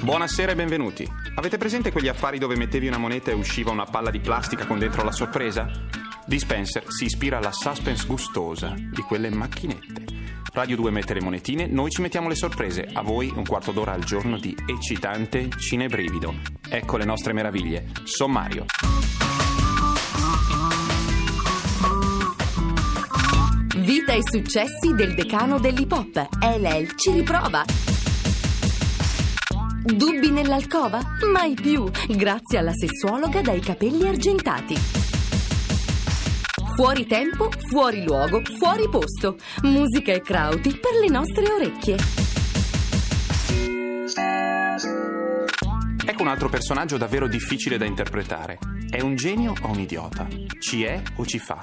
Buonasera e benvenuti. Avete presente quegli affari dove mettevi una moneta e usciva una palla di plastica con dentro la sorpresa? Dispenser si ispira alla suspense gustosa di quelle macchinette. Radio 2 mette le monetine, noi ci mettiamo le sorprese. A voi un quarto d'ora al giorno di eccitante cinebrivido. Ecco le nostre meraviglie. Sommario. Vita e successi del decano dell'hip hop. LL ci riprova. Dubbi nell'alcova? Mai più, grazie alla sessuologa dai capelli argentati. Fuori tempo, fuori luogo, fuori posto. Musica e crauti per le nostre orecchie. Ecco un altro personaggio davvero difficile da interpretare. È un genio o un idiota? Ci è o ci fa?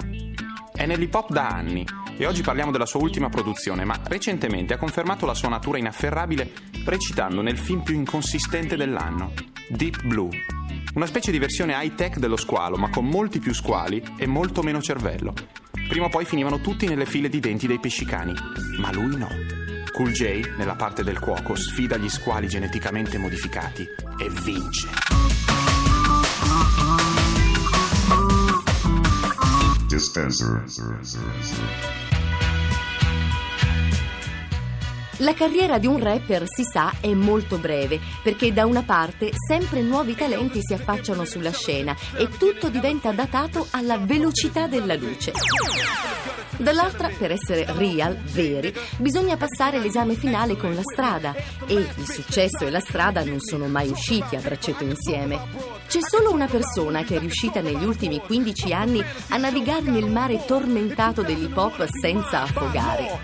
È nell'hip hop da anni e oggi parliamo della sua ultima produzione, ma recentemente ha confermato la sua natura inafferrabile recitando nel film più inconsistente dell'anno, Deep Blue. Una specie di versione high-tech dello squalo, ma con molti più squali e molto meno cervello. Prima o poi finivano tutti nelle file di denti dei pescicani, ma lui no. Cool J, nella parte del cuoco, sfida gli squali geneticamente modificati e vince. Dispenser. La carriera di un rapper, si sa, è molto breve, perché da una parte sempre nuovi talenti si affacciano sulla scena e tutto diventa datato alla velocità della luce. Dall'altra, per essere real, veri, bisogna passare l'esame finale con la strada e il successo e la strada non sono mai usciti a braccetto insieme. C'è solo una persona che è riuscita negli ultimi 15 anni a navigare nel mare tormentato dell'hip hop senza affogare.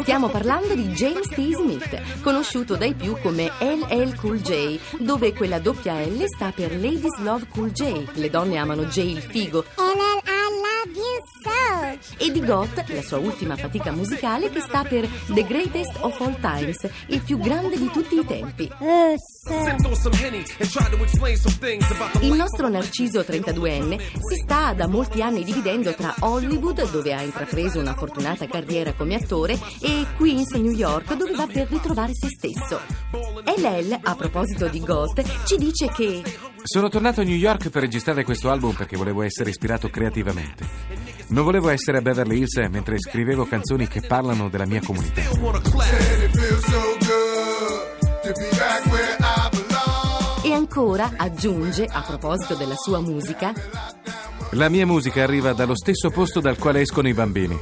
Stiamo parlando di James T. Smith, conosciuto dai più come LL Cool J, dove quella doppia L sta per Ladies Love Cool J, le donne amano J il figo, e di Goth, la sua ultima fatica musicale, che sta per The Greatest of All Times, il più grande di tutti i tempi. Il nostro Narciso 32enne si sta da molti anni dividendo tra Hollywood, dove ha intrapreso una fortunata carriera come attore, e Queens, New York, dove va per ritrovare se stesso. LL, a proposito di Goth, ci dice che Sono tornato a New York per registrare questo album perché volevo essere ispirato creativamente. Non volevo essere a Beverly Hills mentre scrivevo canzoni che parlano della mia comunità. E ancora aggiunge, a proposito della sua musica, La mia musica arriva dallo stesso posto dal quale escono i bambini.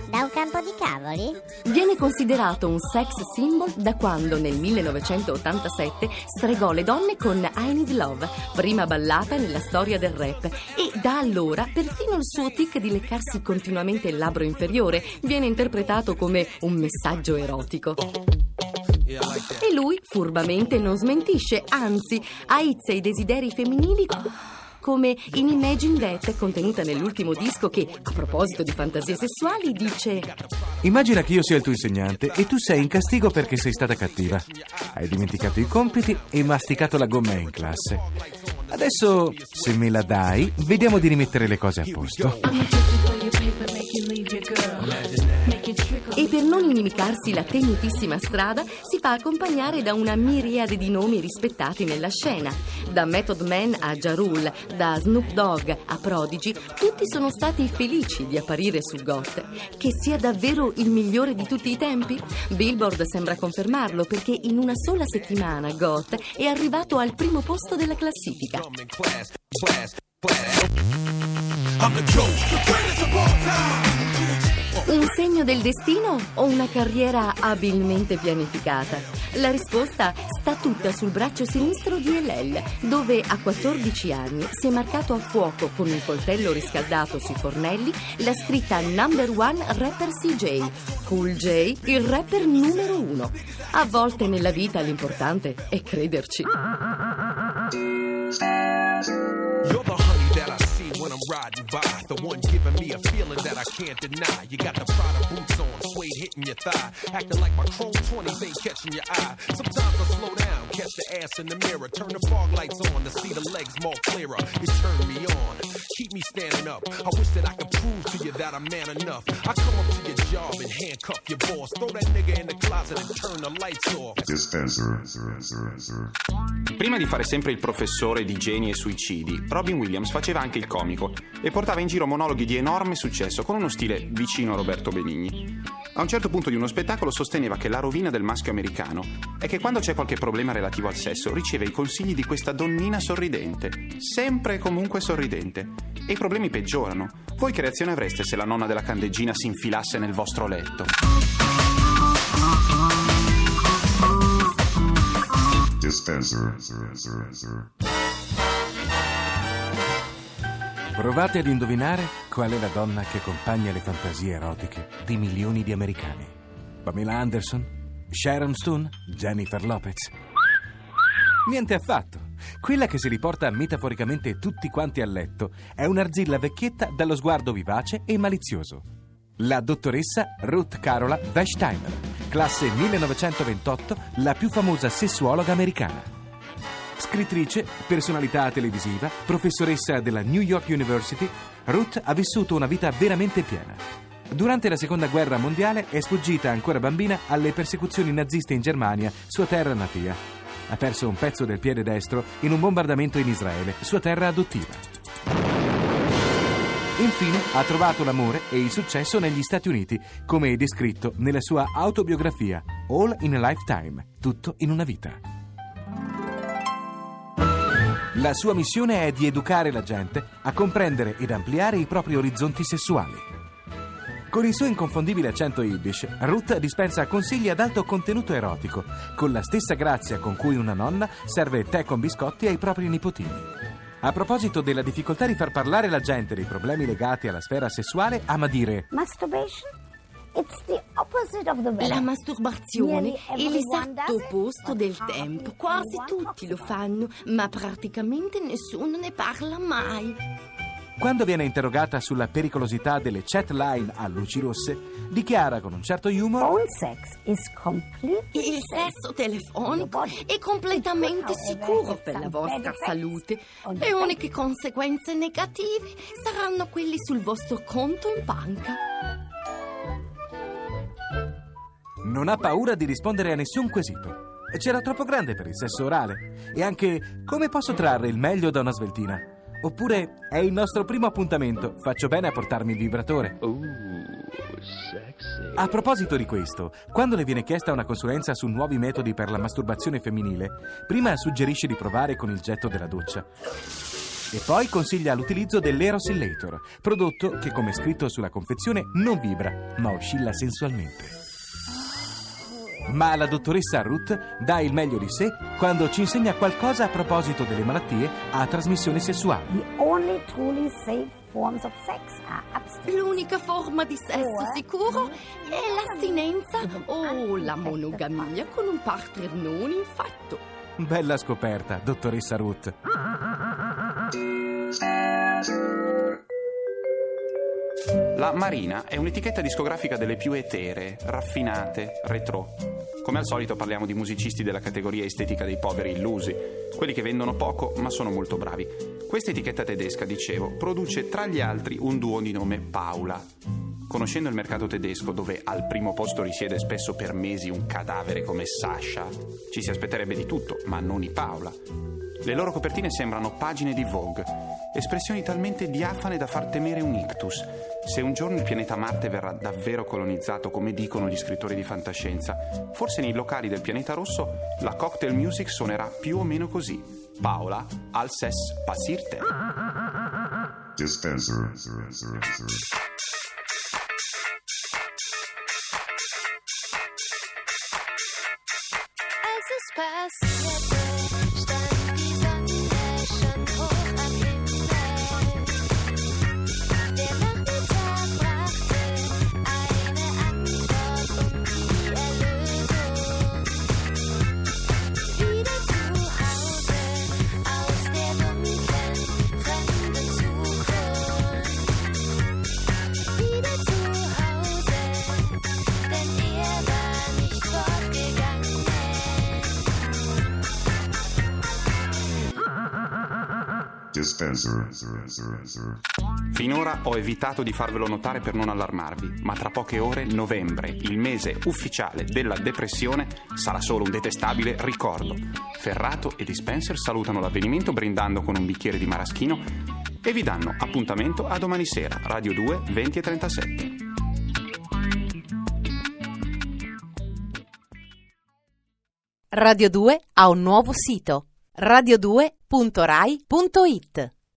Cavoli? viene considerato un sex symbol da quando nel 1987 stregò le donne con I Need Love, prima ballata nella storia del rap, e da allora perfino il suo tic di leccarsi continuamente il labbro inferiore viene interpretato come un messaggio erotico. E lui furbamente non smentisce, anzi aizza i desideri femminili come in Imagine That, contenuta nell'ultimo disco che, a proposito di fantasie sessuali, dice Immagina che io sia il tuo insegnante e tu sei in castigo perché sei stata cattiva. Hai dimenticato i compiti e masticato la gomma in classe. Adesso, se me la dai, vediamo di rimettere le cose a posto. Inimicarsi la tenuitissima strada si fa accompagnare da una miriade di nomi rispettati nella scena. Da Method Man a Ja Rule, da Snoop Dogg a Prodigy, tutti sono stati felici di apparire su GOT. Che sia davvero il migliore di tutti i tempi? Billboard sembra confermarlo perché in una sola settimana GOT è arrivato al primo posto della classifica. Un segno del destino o una carriera abilmente pianificata? La risposta sta tutta sul braccio sinistro di LL, dove a 14 anni si è marcato a fuoco con un coltello riscaldato sui fornelli la scritta Number One Rapper CJ. Cool J, il rapper numero uno. A volte nella vita l'importante è crederci. Riding by. The one giving me a feeling that I can't deny. You got the Prada boots on, suede hitting your thigh. Acting like my chrome 20s ain't catching your eye. Sometimes I slow down, catch the ass in the mirror. Turn the fog lights on to see the legs more clearer. You turn me on, keep me standing up. I wish that I could prove to you that I'm man enough. I come up to your job and handcuff your boss. Throw that nigga in the closet and turn the lights off. Prima di fare sempre il professore di geni e suicidi, Robin Williams faceva anche il comico e portava in giro monologhi di enorme successo con uno stile vicino a Roberto Benigni. A un certo punto di uno spettacolo sosteneva che la rovina del maschio americano è che quando c'è qualche problema relativo al sesso riceve i consigli di questa donnina sorridente, sempre e comunque sorridente, e i problemi peggiorano. Voi che reazione avreste se la nonna della candeggina si infilasse nel vostro letto? Dispenser. Provate ad indovinare qual è la donna che accompagna le fantasie erotiche di milioni di americani. Pamela Anderson? Sharon Stone? Jennifer Lopez? Niente affatto. Quella che si riporta metaforicamente tutti quanti a letto è un'arzilla vecchietta dallo sguardo vivace e malizioso. La dottoressa Ruth Carola Westheimer, classe 1928, la più famosa sessuologa americana. Scrittrice, personalità televisiva, professoressa della New York University, Ruth ha vissuto una vita veramente piena. Durante la seconda guerra mondiale è sfuggita ancora bambina alle persecuzioni naziste in Germania, sua terra natia. Ha perso un pezzo del piede destro in un bombardamento in Israele, sua terra adottiva. Infine ha trovato l'amore e il successo negli Stati Uniti, come è descritto nella sua autobiografia All in a Lifetime, tutto in una vita. La sua missione è di educare la gente a comprendere ed ampliare i propri orizzonti sessuali. Con il suo inconfondibile accento yiddish, Ruth dispensa consigli ad alto contenuto erotico, con la stessa grazia con cui una nonna serve tè con biscotti ai propri nipotini. A proposito della difficoltà di far parlare la gente dei problemi legati alla sfera sessuale, ama dire Masturbation? It's the La masturbazione è l'esatto opposto del tempo. Quasi tutti lo fanno, ma praticamente nessuno ne parla mai. Quando viene interrogata sulla pericolosità delle chat line a luci rosse, dichiara con un certo humor Il sesso telefonico è completamente sicuro per la vostra salute. Le uniche conseguenze negative saranno quelli sul vostro conto in banca. Non ha paura di rispondere a nessun quesito. C'era troppo grande per il sesso orale. E anche come posso trarre il meglio da una sveltina? Oppure è il nostro primo appuntamento, faccio bene a portarmi il vibratore. A proposito di questo, quando le viene chiesta una consulenza su nuovi metodi per la masturbazione femminile, prima suggerisce di provare con il getto della doccia. E poi consiglia l'utilizzo dell'Erosillator, prodotto che, come scritto sulla confezione, non vibra, ma oscilla sensualmente. Ma la dottoressa Ruth dà il meglio di sé quando ci insegna qualcosa a proposito delle malattie a trasmissione sessuale. The only truly safe forms of sex are abstinence. L'unica forma di sesso sicuro è l'astinenza o la monogamia con un partner non infetto. Bella scoperta, dottoressa Ruth. La Marina è un'etichetta discografica delle più eteree, raffinate, retro. Come al solito parliamo di musicisti della categoria estetica dei poveri illusi, quelli che vendono poco ma sono molto bravi. Questa etichetta tedesca, dicevo, produce tra gli altri un duo di nome Paula. Conoscendo il mercato tedesco, dove al primo posto risiede spesso per mesi un cadavere come Sasha, ci si aspetterebbe di tutto, ma non i Paula. Le loro copertine sembrano pagine di Vogue, espressioni talmente diafane da far temere un ictus. Se un giorno il pianeta Marte verrà davvero colonizzato, come dicono gli scrittori di fantascienza, forse nei locali del pianeta rosso la cocktail music suonerà più o meno così. Paola, Alses Passirte. Dispenser. Dispenser. Als dispenser. Finora ho evitato di farvelo notare per non allarmarvi, ma tra poche ore novembre, il mese ufficiale della depressione, sarà solo un detestabile ricordo. Ferrato e Dispenser salutano l'avvenimento brindando con un bicchiere di maraschino e vi danno appuntamento a domani sera, Radio 2, 20 e 37. Radio 2 ha un nuovo sito radio2.rai.it